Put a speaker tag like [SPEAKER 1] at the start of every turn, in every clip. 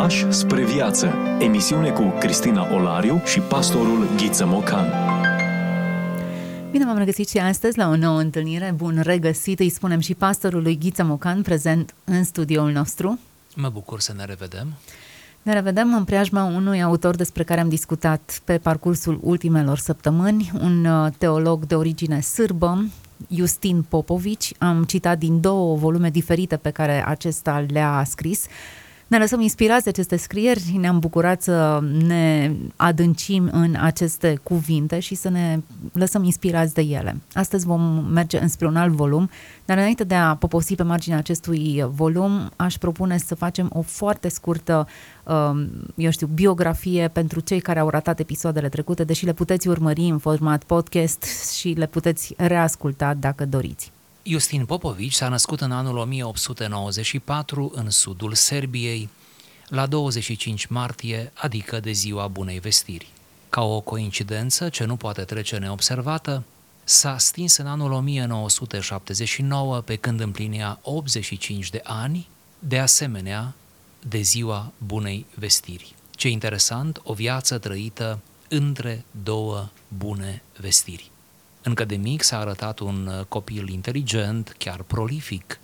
[SPEAKER 1] Pași spre viață. Emisiune cu Cristina Olariu și pastorul Ghiță Mocan.
[SPEAKER 2] Bine v-am regăsit și astăzi la o nouă întâlnire. Bun regăsit, îi spunem și pastorului Ghiță Mocan, prezent în studioul nostru.
[SPEAKER 3] Mă bucur să ne revedem.
[SPEAKER 2] Ne revedem în preajma unui autor despre care am discutat pe parcursul ultimelor săptămâni, un uh, teolog de origine sârbă, Justin Popovici. Am citat din două volume diferite pe care acesta le-a scris. Ne lăsăm inspirați de aceste scrieri, ne-am bucurat să ne adâncim în aceste cuvinte și să ne lăsăm inspirați de ele. Astăzi vom merge înspre un alt volum, dar înainte de a poposi pe marginea acestui volum, aș propune să facem o foarte scurtă, um, eu știu, biografie pentru cei care au ratat episoadele trecute, deși le puteți urmări în format podcast și le puteți reasculta dacă doriți.
[SPEAKER 3] Justin Popovici s-a născut în anul 1894 în sudul Serbiei, la 25 martie, adică de ziua Bunei Vestiri. Ca o coincidență ce nu poate trece neobservată, s-a stins în anul 1979, pe când împlinea 85 de ani, de asemenea de ziua Bunei Vestiri. Ce interesant, o viață trăită între două bune vestiri. Încă de mic s-a arătat un uh, copil inteligent, chiar prolific,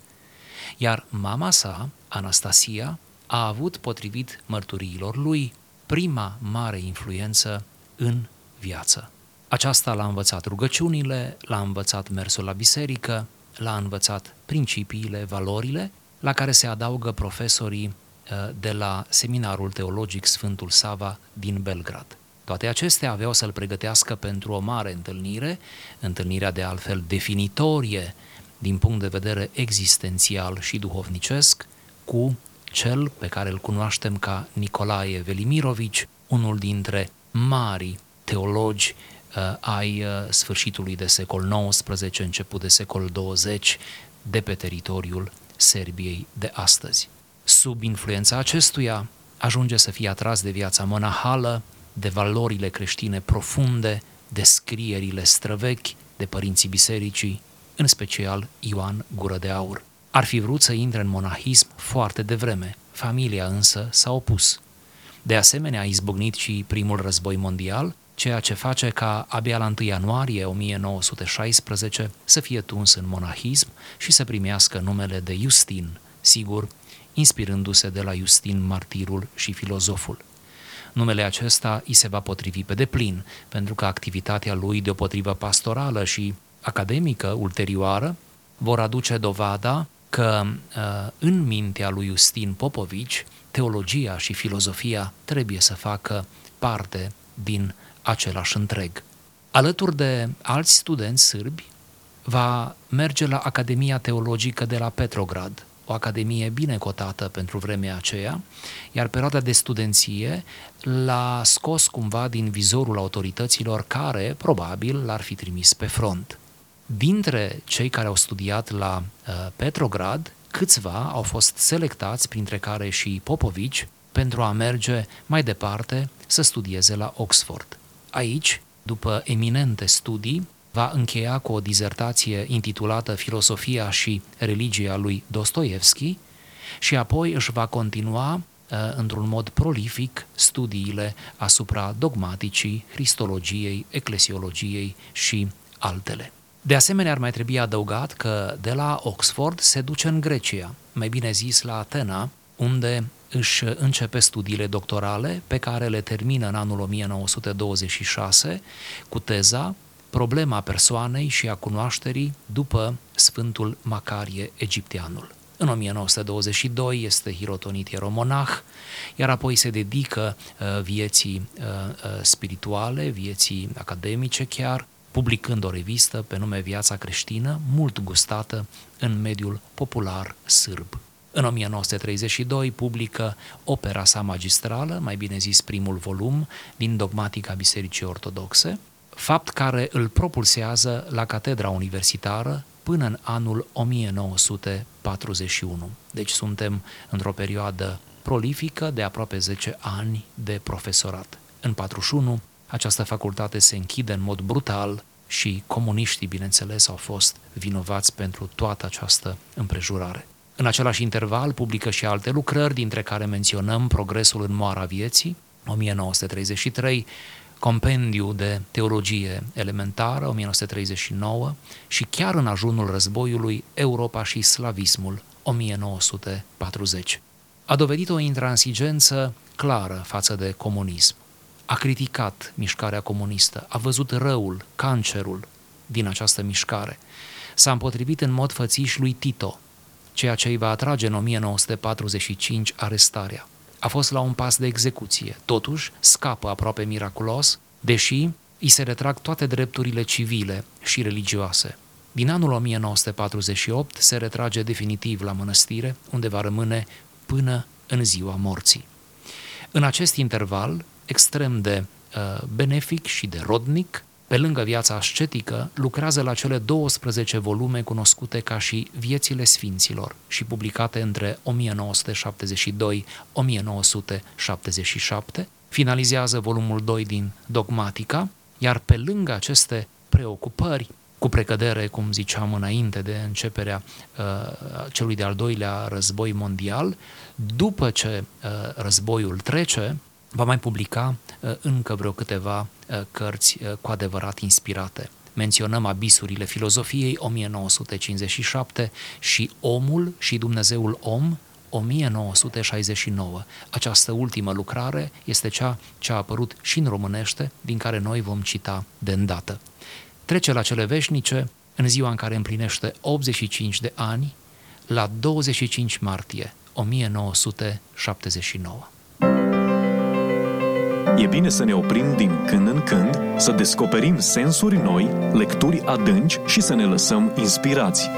[SPEAKER 3] iar mama sa, Anastasia, a avut, potrivit mărturiilor lui, prima mare influență în viață. Aceasta l-a învățat rugăciunile, l-a învățat mersul la biserică, l-a învățat principiile, valorile, la care se adaugă profesorii uh, de la Seminarul Teologic Sfântul Sava din Belgrad. Toate acestea aveau să-l pregătească pentru o mare întâlnire, întâlnirea de altfel definitorie din punct de vedere existențial și duhovnicesc, cu cel pe care îl cunoaștem ca Nicolae Velimirovici, unul dintre mari teologi uh, ai uh, sfârșitului de secol XIX, început de secol 20, de pe teritoriul Serbiei de astăzi. Sub influența acestuia ajunge să fie atras de viața monahală, de valorile creștine profunde, de scrierile străvechi de părinții bisericii, în special Ioan Gură de Aur. Ar fi vrut să intre în monahism foarte devreme, familia însă s-a opus. De asemenea, a izbucnit și primul război mondial, ceea ce face ca abia la 1 ianuarie 1916 să fie tuns în monahism și să primească numele de Justin, sigur, inspirându-se de la Justin martirul și filozoful numele acesta îi se va potrivi pe deplin, pentru că activitatea lui deopotrivă pastorală și academică ulterioară vor aduce dovada că uh, în mintea lui Justin Popovici, teologia și filozofia trebuie să facă parte din același întreg. Alături de alți studenți sârbi, va merge la Academia Teologică de la Petrograd, o academie bine cotată pentru vremea aceea, iar perioada de studenție l-a scos cumva din vizorul autorităților care probabil l-ar fi trimis pe front. Dintre cei care au studiat la uh, Petrograd, câțiva au fost selectați, printre care și Popovici, pentru a merge mai departe să studieze la Oxford. Aici, după eminente studii, va încheia cu o dizertație intitulată Filosofia și religia lui Dostoevski și apoi își va continua uh, într-un mod prolific studiile asupra dogmaticii, cristologiei, eclesiologiei și altele. De asemenea, ar mai trebui adăugat că de la Oxford se duce în Grecia, mai bine zis la Atena, unde își începe studiile doctorale pe care le termină în anul 1926 cu teza problema persoanei și a cunoașterii după Sfântul Macarie Egipteanul. În 1922 este hirotonit ieromonah, iar apoi se dedică uh, vieții uh, uh, spirituale, vieții academice chiar, publicând o revistă pe nume Viața creștină, mult gustată în mediul popular sârb. În 1932 publică opera sa magistrală, mai bine zis primul volum, din dogmatica Bisericii Ortodoxe, fapt care îl propulsează la catedra universitară până în anul 1941. Deci suntem într-o perioadă prolifică de aproape 10 ani de profesorat. În 41 această facultate se închide în mod brutal și comuniștii, bineînțeles, au fost vinovați pentru toată această împrejurare. În același interval publică și alte lucrări, dintre care menționăm Progresul în moara vieții, 1933, Compendiu de Teologie Elementară, 1939, și chiar în ajunul războiului, Europa și Slavismul, 1940. A dovedit o intransigență clară față de comunism. A criticat mișcarea comunistă, a văzut răul, cancerul din această mișcare. S-a împotrivit în mod fățiș lui Tito, ceea ce îi va atrage în 1945 arestarea. A fost la un pas de execuție, totuși scapă aproape miraculos, deși îi se retrag toate drepturile civile și religioase. Din anul 1948 se retrage definitiv la mănăstire, unde va rămâne până în ziua morții. În acest interval, extrem de uh, benefic și de rodnic, pe lângă viața ascetică, lucrează la cele 12 volume cunoscute ca și Viețile Sfinților și publicate între 1972-1977, finalizează volumul 2 din Dogmatica, iar pe lângă aceste preocupări, cu precădere, cum ziceam înainte de începerea uh, celui de-al doilea război mondial, după ce uh, războiul trece, va mai publica uh, încă vreo câteva uh, cărți uh, cu adevărat inspirate. Menționăm Abisurile filozofiei 1957 și Omul și Dumnezeul Om 1969. Această ultimă lucrare este cea ce a apărut și în românește, din care noi vom cita de îndată. Trece la cele veșnice în ziua în care împlinește 85 de ani, la 25 martie 1979.
[SPEAKER 1] E bine să ne oprim din când în când, să descoperim sensuri noi, lecturi adânci și să ne lăsăm inspirați.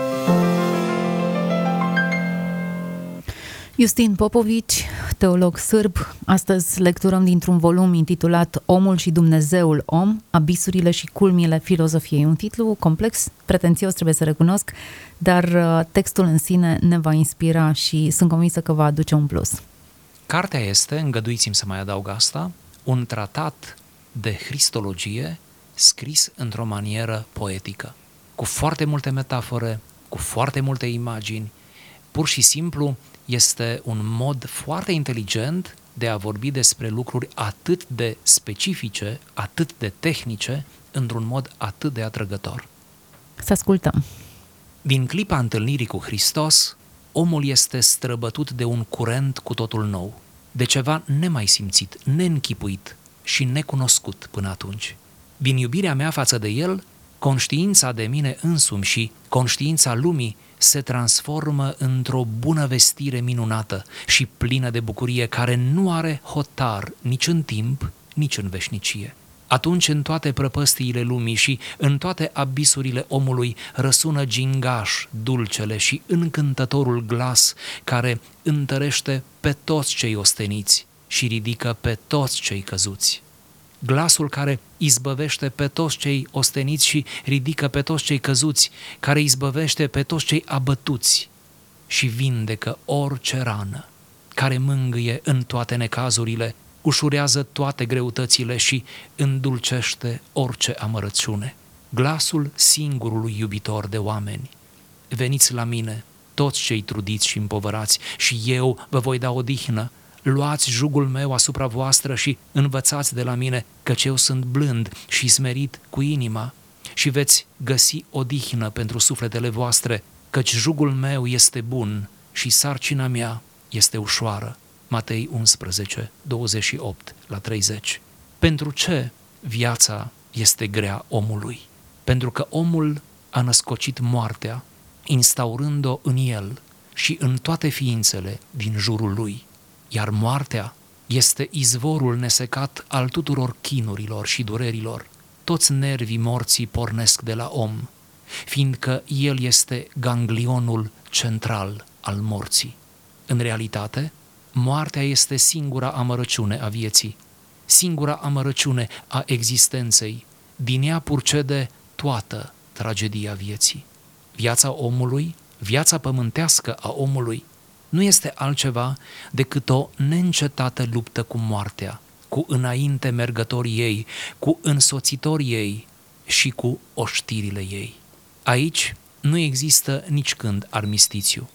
[SPEAKER 2] Justin Popovici, teolog sârb, astăzi lecturăm dintr-un volum intitulat Omul și Dumnezeul om, abisurile și culmile filozofiei. Un titlu complex, pretențios trebuie să recunosc, dar uh, textul în sine ne va inspira și sunt convinsă că va aduce un plus.
[SPEAKER 3] Cartea este, îngăduiți-mi să mai adaug asta, un tratat de cristologie scris într-o manieră poetică, cu foarte multe metafore, cu foarte multe imagini, pur și simplu este un mod foarte inteligent de a vorbi despre lucruri atât de specifice, atât de tehnice, într-un mod atât de atrăgător.
[SPEAKER 2] Să ascultăm.
[SPEAKER 3] Din clipa întâlnirii cu Hristos, omul este străbătut de un curent cu totul nou, de ceva nemai simțit, neînchipuit și necunoscut până atunci. Din iubirea mea față de el, conștiința de mine însumi și conștiința lumii se transformă într-o bună vestire minunată și plină de bucurie care nu are hotar nici în timp, nici în veșnicie. Atunci în toate prăpăstiile lumii și în toate abisurile omului răsună gingaș dulcele și încântătorul glas care întărește pe toți cei osteniți și ridică pe toți cei căzuți. Glasul care izbăvește pe toți cei osteniți și ridică pe toți cei căzuți, care izbăvește pe toți cei abătuți și vindecă orice rană, care mângâie în toate necazurile, ușurează toate greutățile și îndulcește orice amărăciune. Glasul singurului iubitor de oameni. Veniți la mine, toți cei trudiți și împovărați, și eu vă voi da odihnă, luați jugul meu asupra voastră și învățați de la mine, căci eu sunt blând și smerit cu inima și veți găsi odihnă pentru sufletele voastre, căci jugul meu este bun și sarcina mea este ușoară. Matei 11, 28 la 30. Pentru ce viața este grea omului? Pentru că omul a născocit moartea, instaurând-o în el și în toate ființele din jurul lui iar moartea este izvorul nesecat al tuturor chinurilor și durerilor. Toți nervii morții pornesc de la om, fiindcă el este ganglionul central al morții. În realitate, moartea este singura amărăciune a vieții, singura amărăciune a existenței. Din ea purcede toată tragedia vieții. Viața omului, viața pământească a omului, nu este altceva decât o neîncetată luptă cu moartea, cu înainte mergătorii ei, cu însoțitorii ei și cu oștirile ei. Aici nu există nici când armistițiu.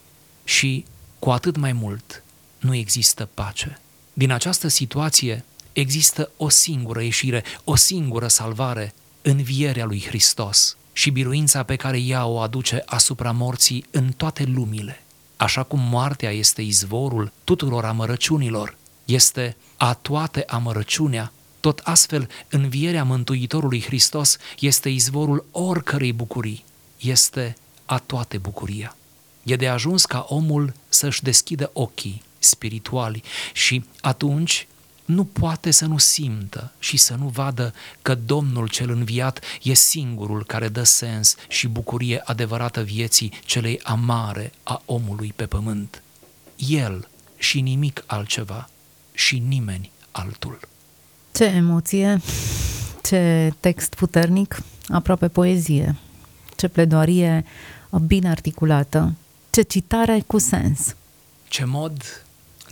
[SPEAKER 3] și cu atât mai mult nu există pace. Din această situație există o singură ieșire, o singură salvare, învierea lui Hristos și biruința pe care ea o aduce asupra morții în toate lumile. Așa cum moartea este izvorul tuturor amărăciunilor, este a toate amărăciunea, tot astfel învierea Mântuitorului Hristos este izvorul oricărei bucurii, este a toate bucuria. E de ajuns ca omul să-și deschidă ochii spirituali și atunci nu poate să nu simtă și să nu vadă că Domnul cel înviat e singurul care dă sens și bucurie adevărată vieții celei amare a omului pe pământ. El și nimic altceva și nimeni altul.
[SPEAKER 2] Ce emoție, ce text puternic, aproape poezie, ce pledoarie bine articulată, ce citare cu sens.
[SPEAKER 3] Ce mod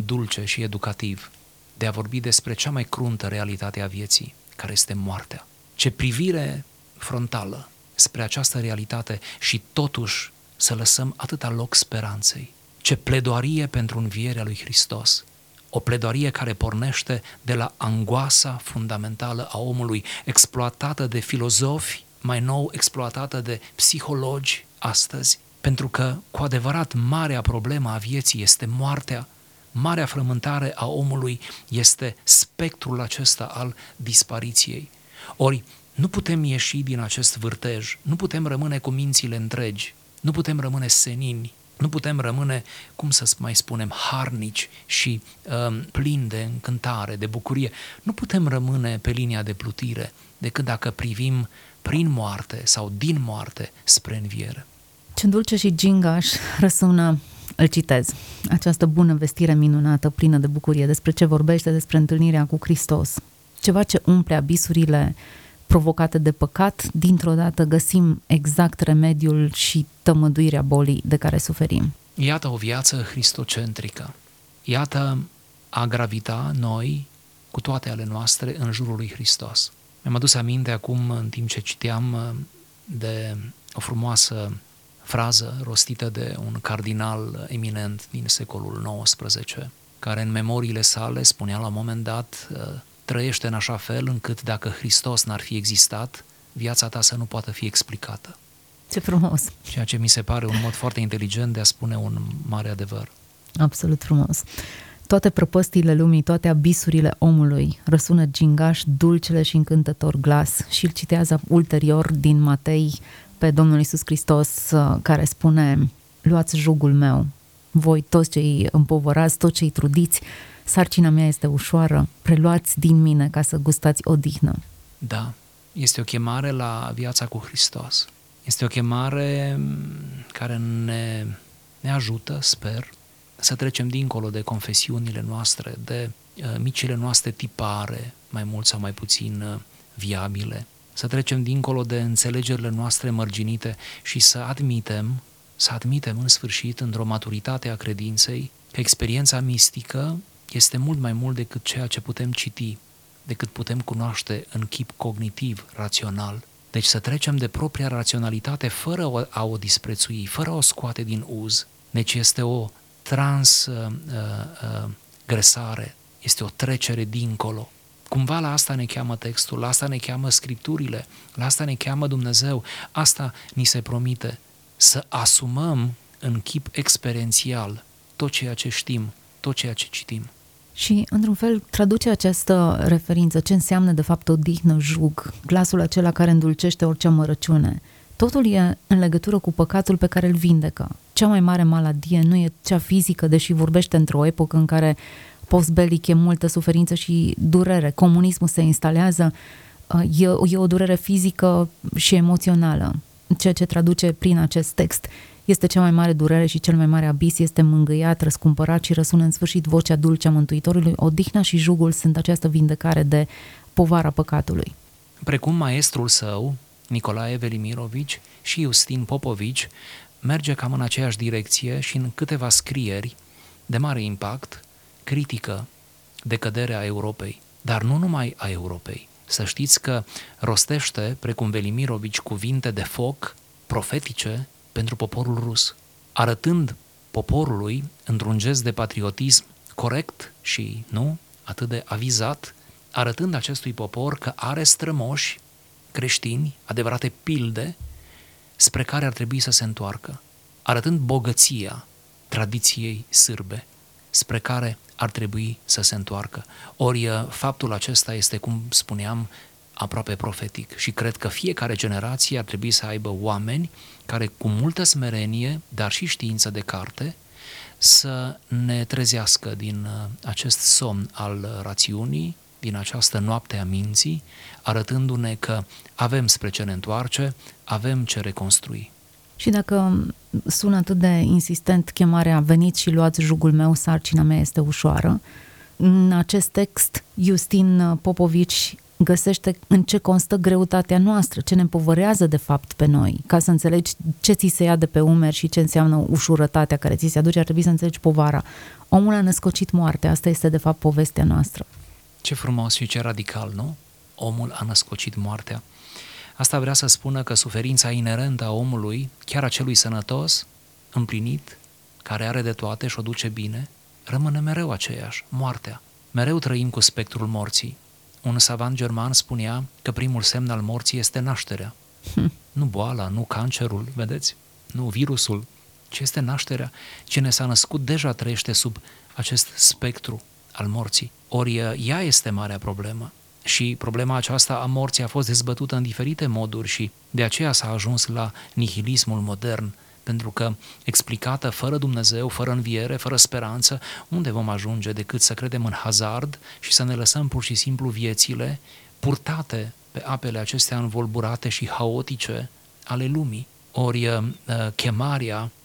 [SPEAKER 3] dulce și educativ de a vorbi despre cea mai cruntă realitate a vieții, care este moartea. Ce privire frontală spre această realitate și totuși să lăsăm atâta loc speranței. Ce pledoarie pentru învierea lui Hristos. O pledoarie care pornește de la angoasa fundamentală a omului, exploatată de filozofi, mai nou exploatată de psihologi astăzi, pentru că, cu adevărat, marea problemă a vieții este moartea, marea frământare a omului este spectrul acesta al dispariției. Ori nu putem ieși din acest vârtej, nu putem rămâne cu mințile întregi, nu putem rămâne senini, nu putem rămâne, cum să mai spunem, harnici și um, plini de încântare, de bucurie. Nu putem rămâne pe linia de plutire decât dacă privim prin moarte sau din moarte spre înviere.
[SPEAKER 2] Ce dulce și gingaș răsună îl citez. Această bună vestire minunată, plină de bucurie, despre ce vorbește, despre întâlnirea cu Hristos. Ceva ce umple abisurile provocate de păcat, dintr-o dată găsim exact remediul și tămăduirea bolii de care suferim.
[SPEAKER 3] Iată o viață cristocentrică. Iată a gravita noi cu toate ale noastre în jurul lui Hristos. Mi-am adus aminte acum, în timp ce citeam, de o frumoasă frază rostită de un cardinal eminent din secolul XIX, care în memoriile sale spunea la un moment dat uh, trăiește în așa fel încât dacă Hristos n-ar fi existat, viața ta să nu poată fi explicată.
[SPEAKER 2] Ce frumos!
[SPEAKER 3] Ceea ce mi se pare un mod foarte inteligent de a spune un mare adevăr.
[SPEAKER 2] Absolut frumos. Toate prăpăstiile lumii, toate abisurile omului, răsună gingaș, dulcele și încântător glas și îl citează ulterior din Matei pe Domnul Isus Hristos uh, care spune luați jugul meu, voi toți cei împovărați, toți cei trudiți, sarcina mea este ușoară, preluați din mine ca să gustați odihnă.
[SPEAKER 3] Da, este o chemare la viața cu Hristos. Este o chemare mm, care ne, ne ajută, sper, să trecem dincolo de confesiunile noastre, de uh, micile noastre tipare, mai mult sau mai puțin uh, viabile, să trecem dincolo de înțelegerile noastre mărginite și să admitem, să admitem în sfârșit, într-o maturitate a credinței, că experiența mistică este mult mai mult decât ceea ce putem citi, decât putem cunoaște în chip cognitiv, rațional. Deci să trecem de propria raționalitate fără a o disprețui, fără a o scoate din uz. Deci este o transgresare, uh, uh, este o trecere dincolo Cumva la asta ne cheamă textul, la asta ne cheamă scripturile, la asta ne cheamă Dumnezeu, asta ni se promite, să asumăm în chip experiențial tot ceea ce știm, tot ceea ce citim.
[SPEAKER 2] Și, într-un fel, traduce această referință, ce înseamnă, de fapt, o dihnă, jug, glasul acela care îndulcește orice amărăciune. Totul e în legătură cu păcatul pe care îl vindecă. Cea mai mare maladie nu e cea fizică, deși vorbește într-o epocă în care post-belic e multă suferință și durere. Comunismul se instalează, uh, e, e o durere fizică și emoțională. Ceea ce traduce prin acest text este cea mai mare durere și cel mai mare abis este mângâiat, răscumpărat și răsună în sfârșit vocea dulce a Mântuitorului. Odihna și jugul sunt această vindecare de povara păcatului.
[SPEAKER 3] Precum maestrul său, Nicolae Velimirovici și Justin Popovici, merge cam în aceeași direcție și în câteva scrieri de mare impact critică decăderea Europei, dar nu numai a Europei. Să știți că rostește, precum Velimirovici, cuvinte de foc profetice pentru poporul rus, arătând poporului într-un gest de patriotism corect și, nu, atât de avizat, arătând acestui popor că are strămoși creștini, adevărate pilde, spre care ar trebui să se întoarcă, arătând bogăția tradiției sârbe, spre care ar trebui să se întoarcă. Ori faptul acesta este, cum spuneam, aproape profetic și cred că fiecare generație ar trebui să aibă oameni care cu multă smerenie, dar și știință de carte, să ne trezească din uh, acest somn al rațiunii, din această noapte a minții, arătându-ne că avem spre ce ne întoarce, avem ce reconstrui.
[SPEAKER 2] Și dacă sună atât de insistent chemarea veniți și luați jugul meu, sarcina mea este ușoară, în acest text, Justin Popovici găsește în ce constă greutatea noastră, ce ne împovărează de fapt pe noi. Ca să înțelegi ce ți se ia de pe umeri și ce înseamnă ușurătatea care ți se aduce, ar trebui să înțelegi povara. Omul a născocit moartea, asta este de fapt povestea noastră.
[SPEAKER 3] Ce frumos și ce radical, nu? Omul a născocit moartea. Asta vrea să spună că suferința inerentă a omului, chiar a celui sănătos, împlinit, care are de toate și o duce bine, rămâne mereu aceeași, moartea. Mereu trăim cu spectrul morții. Un savant german spunea că primul semn al morții este nașterea. Hm. Nu boala, nu cancerul, vedeți? Nu virusul, ci este nașterea. Cine s-a născut deja trăiește sub acest spectru al morții. Ori ea este marea problemă. Și problema aceasta a morții a fost dezbătută în diferite moduri și de aceea s-a ajuns la nihilismul modern, pentru că explicată fără Dumnezeu, fără înviere, fără speranță, unde vom ajunge decât să credem în hazard și să ne lăsăm pur și simplu viețile purtate pe apele acestea învolburate și haotice ale lumii. Ori uh, chemarea uh,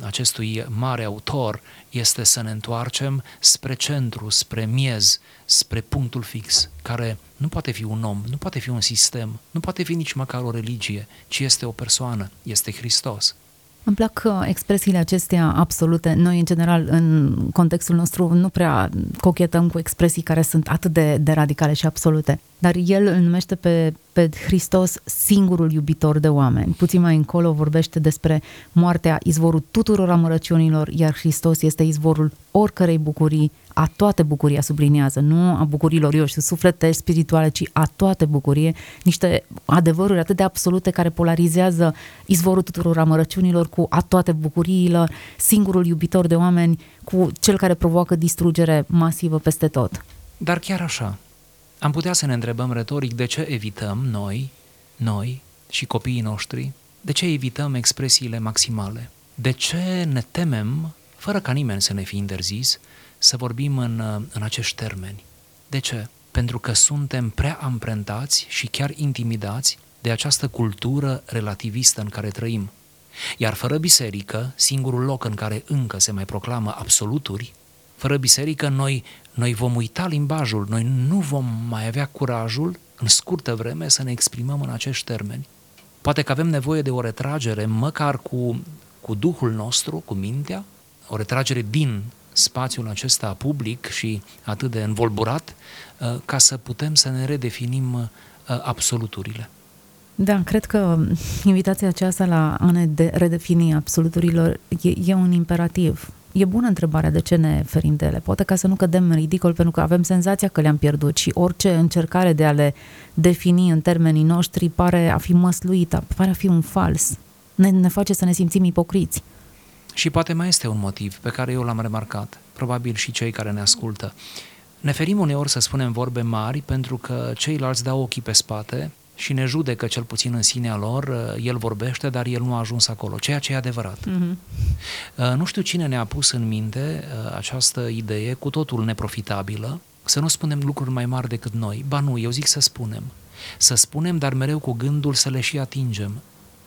[SPEAKER 3] acestui mare autor este să ne întoarcem spre centru, spre miez, spre punctul fix, care nu poate fi un om, nu poate fi un sistem, nu poate fi nici măcar o religie, ci este o persoană, este Hristos.
[SPEAKER 2] Îmi plac uh, expresiile acestea absolute. Noi, în general, în contextul nostru, nu prea cochetăm cu expresii care sunt atât de, de radicale și absolute. Dar el îl numește pe, pe Hristos singurul iubitor de oameni. Puțin mai încolo vorbește despre moartea, izvorul tuturor amărăciunilor, iar Hristos este izvorul oricărei bucurii, a toate bucuria sublinează, nu a bucurilor, eu știu, sufletești, spirituale, ci a toate bucurie, niște adevăruri atât de absolute care polarizează izvorul tuturor amărăciunilor cu a toate bucuriile, singurul iubitor de oameni cu cel care provoacă distrugere masivă peste tot.
[SPEAKER 3] Dar chiar așa, am putea să ne întrebăm retoric de ce evităm noi, noi și copiii noștri, de ce evităm expresiile maximale? De ce ne temem, fără ca nimeni să ne fi interzis, să vorbim în, în acești termeni? De ce? Pentru că suntem prea amprentați și chiar intimidați de această cultură relativistă în care trăim. Iar fără biserică, singurul loc în care încă se mai proclamă absoluturi, fără biserică noi, noi vom uita limbajul, noi nu vom mai avea curajul în scurtă vreme să ne exprimăm în acești termeni. Poate că avem nevoie de o retragere, măcar cu, cu Duhul nostru, cu mintea, o retragere din spațiul acesta public și atât de învolburat, uh, ca să putem să ne redefinim uh, absoluturile.
[SPEAKER 2] Da, cred că invitația aceasta la a ne de redefini absoluturilor e, e un imperativ. E bună întrebarea de ce ne ferim de ele. Poate ca să nu cădem în ridicol pentru că avem senzația că le-am pierdut și orice încercare de a le defini în termenii noștri pare a fi măsluită, pare a fi un fals. Ne, ne face să ne simțim ipocriți.
[SPEAKER 3] Și poate mai este un motiv pe care eu l-am remarcat, probabil și cei care ne ascultă. Ne ferim uneori să spunem vorbe mari pentru că ceilalți dau ochii pe spate și ne judecă cel puțin în sinea lor, uh, el vorbește, dar el nu a ajuns acolo, ceea ce e adevărat. Uh-huh. Nu știu cine ne-a pus în minte uh, această idee cu totul neprofitabilă, să nu spunem lucruri mai mari decât noi. Ba nu, eu zic să spunem. Să spunem, dar mereu cu gândul să le și atingem.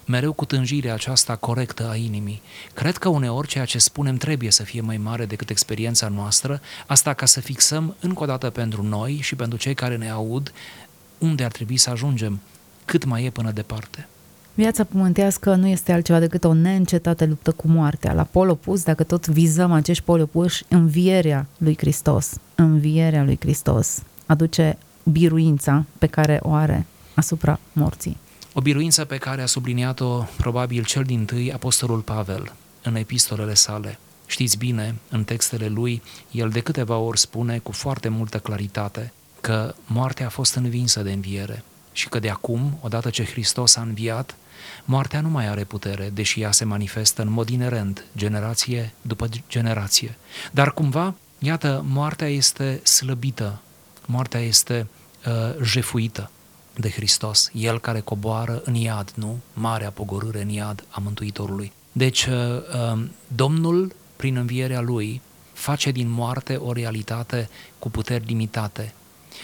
[SPEAKER 3] Mereu cu tânjirea aceasta corectă a inimii. Cred că uneori ceea ce spunem trebuie să fie mai mare decât experiența noastră, asta ca să fixăm încă o dată pentru noi și pentru cei care ne aud unde ar trebui să ajungem, cât mai e până departe.
[SPEAKER 2] Viața pământească nu este altceva decât o neîncetată luptă cu moartea. La pol opus, dacă tot vizăm acești poli opuși, învierea lui Hristos, învierea lui Hristos aduce biruința pe care o are asupra morții.
[SPEAKER 3] O biruință pe care a subliniat-o probabil cel din tâi Apostolul Pavel în epistolele sale Știți bine, în textele lui, el de câteva ori spune cu foarte multă claritate că moartea a fost învinsă de înviere și că de acum, odată ce Hristos a înviat, moartea nu mai are putere, deși ea se manifestă în mod inerent, generație după generație. Dar cumva, iată, moartea este slăbită, moartea este uh, jefuită de Hristos, El care coboară în iad, nu? Marea pogorâre în iad a Mântuitorului. Deci, uh, uh, Domnul, prin învierea Lui, face din moarte o realitate cu puteri limitate.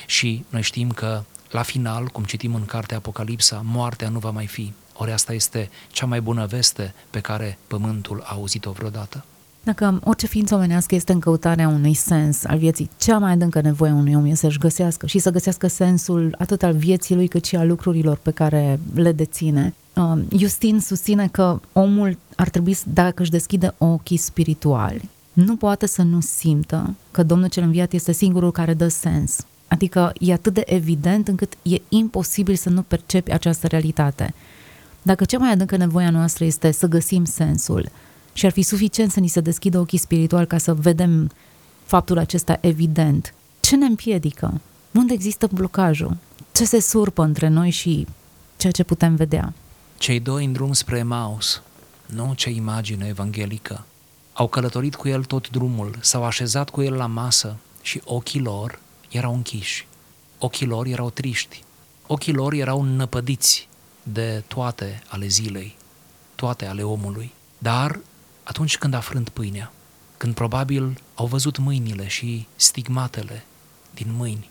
[SPEAKER 3] Și noi știm că, la final, cum citim în cartea Apocalipsa, moartea nu va mai fi. Ori asta este cea mai bună veste pe care pământul a auzit-o vreodată.
[SPEAKER 2] Dacă orice ființă omenească este în căutarea unui sens al vieții, cea mai adâncă nevoie a unui om este să-și găsească și să găsească sensul atât al vieții lui cât și al lucrurilor pe care le deține. Uh, Justin susține că omul ar trebui, dacă își deschide ochii spirituali, nu poate să nu simtă că Domnul cel înviat este singurul care dă sens. Adică e atât de evident încât e imposibil să nu percepi această realitate. Dacă cea mai adâncă nevoia noastră este să găsim sensul, și ar fi suficient să ni se deschidă ochii spiritual ca să vedem faptul acesta evident. Ce ne împiedică? Unde există blocajul? Ce se surpă între noi și ceea ce putem vedea?
[SPEAKER 3] Cei doi în drum spre Maus, nu ce imagine evanghelică, au călătorit cu el tot drumul, s-au așezat cu el la masă și ochii lor erau închiși. Ochii lor erau triști. Ochii lor erau năpădiți de toate ale zilei, toate ale omului. Dar atunci când a frânt pâinea, când probabil au văzut mâinile și stigmatele din mâini,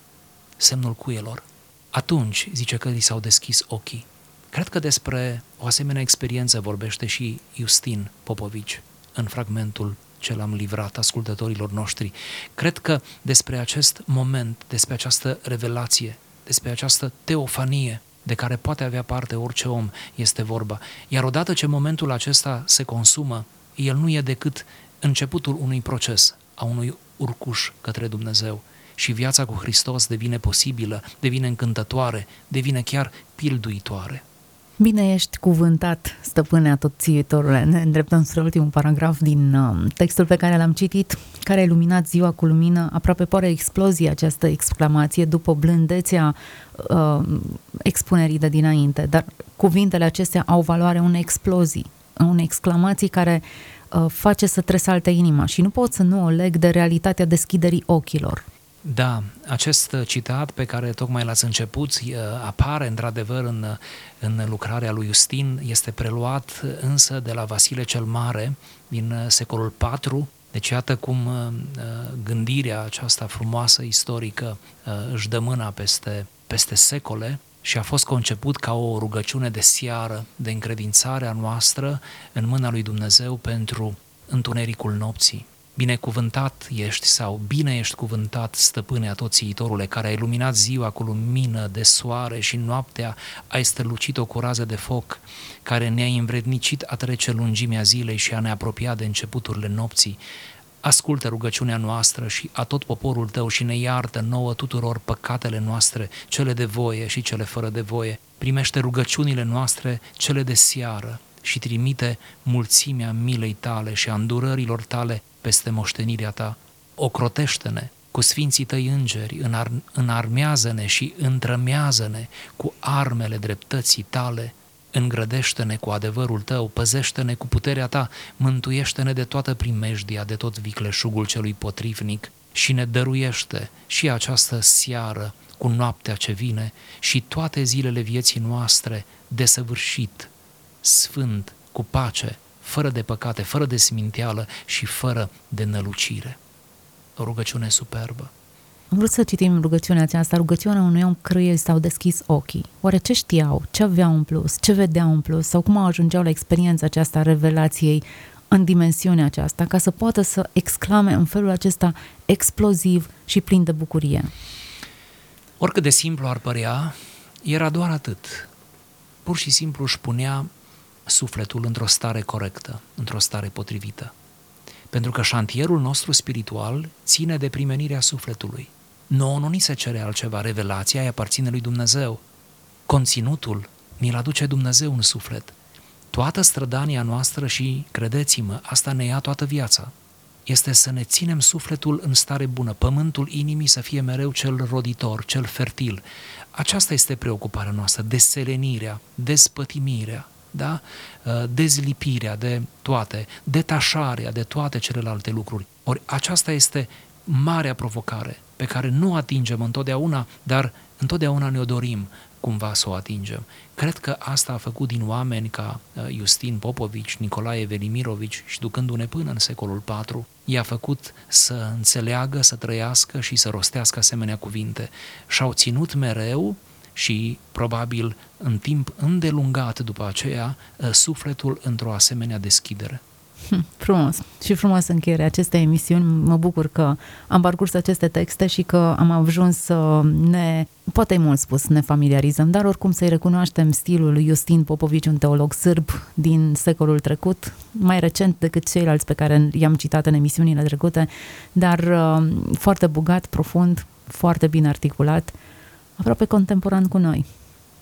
[SPEAKER 3] semnul cuielor, atunci zice că li s-au deschis ochii. Cred că despre o asemenea experiență vorbește și Justin Popovici în fragmentul ce l-am livrat ascultătorilor noștri. Cred că despre acest moment, despre această revelație, despre această teofanie de care poate avea parte orice om este vorba. Iar odată ce momentul acesta se consumă, el nu e decât începutul unui proces, a unui urcuș către Dumnezeu. Și viața cu Hristos devine posibilă, devine încântătoare, devine chiar pilduitoare.
[SPEAKER 2] Bine ești cuvântat, stăpâne atotțiitorule. Ne îndreptăm spre ultimul paragraf din uh, textul pe care l-am citit, care a iluminat ziua cu lumină. Aproape pare explozie această exclamație după blândețea uh, expunerii de dinainte. Dar cuvintele acestea au valoare unei explozii unei exclamații care uh, face să tresalte inima și nu pot să nu o leg de realitatea deschiderii ochilor.
[SPEAKER 3] Da, acest citat pe care tocmai l-ați început uh, apare într-adevăr în, în lucrarea lui Justin, este preluat însă de la Vasile cel Mare din uh, secolul IV, deci iată cum uh, gândirea aceasta frumoasă istorică își dă mâna peste, peste secole și a fost conceput ca o rugăciune de seară, de încredințare a noastră în mâna lui Dumnezeu pentru întunericul nopții. Binecuvântat ești sau bine ești cuvântat, stăpâne atoțiitorule, care ai iluminat ziua cu lumină de soare și noaptea ai strălucit-o cu rază de foc, care ne-ai învrednicit a trece lungimea zilei și a ne apropia de începuturile nopții ascultă rugăciunea noastră și a tot poporul tău și ne iartă nouă tuturor păcatele noastre, cele de voie și cele fără de voie. Primește rugăciunile noastre, cele de seară și trimite mulțimea milei tale și a îndurărilor tale peste moștenirea ta. Ocrotește-ne cu sfinții tăi îngeri, înar- înarmează-ne și întrămează-ne cu armele dreptății tale, îngrădește-ne cu adevărul tău, păzește-ne cu puterea ta, mântuiește-ne de toată primejdia, de tot vicleșugul celui potrivnic și ne dăruiește și această seară cu noaptea ce vine și toate zilele vieții noastre desăvârșit, sfânt, cu pace, fără de păcate, fără de sminteală și fără de nălucire. O rugăciune superbă.
[SPEAKER 2] Am vrut să citim rugăciunea aceasta, rugăciunea unui om căruia s-au deschis ochii. Oare ce știau, ce aveau în plus, ce vedeau în plus sau cum au ajungeau la experiența aceasta a revelației în dimensiunea aceasta, ca să poată să exclame în felul acesta exploziv și plin de bucurie.
[SPEAKER 3] Oricât de simplu ar părea, era doar atât. Pur și simplu își punea sufletul într-o stare corectă, într-o stare potrivită. Pentru că șantierul nostru spiritual ține de primenirea sufletului. Nouă nu ni se cere altceva, revelația îi aparține lui Dumnezeu. Conținutul ni-l aduce Dumnezeu în suflet. Toată strădania noastră și, credeți-mă, asta ne ia toată viața. este să ne ținem sufletul în stare bună, pământul inimii să fie mereu cel roditor, cel fertil. Aceasta este preocuparea noastră, deselenirea, despătimirea, da? Uh, dezlipirea de toate, detașarea de toate celelalte lucruri. Ori aceasta este marea provocare pe care nu atingem întotdeauna, dar întotdeauna ne-o dorim cumva să o atingem. Cred că asta a făcut din oameni ca uh, Justin Popovici, Nicolae Velimirovici și ducându-ne până în secolul IV, i-a făcut să înțeleagă, să trăiască și să rostească asemenea cuvinte. Și-au ținut mereu și probabil în timp îndelungat după aceea uh, sufletul într-o asemenea deschidere.
[SPEAKER 2] Hm, frumos și frumos încheiere acestei emisiuni. Mă bucur că am parcurs aceste texte și că am ajuns să ne, poate e mult spus, ne familiarizăm, dar oricum să-i recunoaștem stilul lui Justin Popovici, un teolog sârb din secolul trecut, mai recent decât ceilalți pe care i-am citat în emisiunile trecute, dar uh, foarte bogat, profund, foarte bine articulat, aproape contemporan cu noi.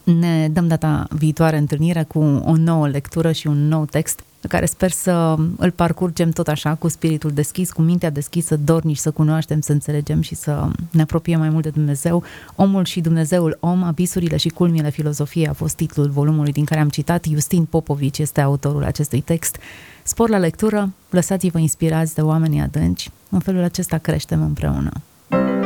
[SPEAKER 2] Ne dăm data viitoare întâlnire cu o nouă lectură și un nou text pe care sper să îl parcurgem tot așa, cu spiritul deschis, cu mintea deschisă, dornici să cunoaștem, să înțelegem și să ne apropiem mai mult de Dumnezeu. Omul și Dumnezeul om, abisurile și culmile filozofiei a fost titlul volumului din care am citat. Justin Popovici este autorul acestui text. Spor la lectură, lăsați-vă inspirați de oamenii adânci. În felul acesta creștem împreună.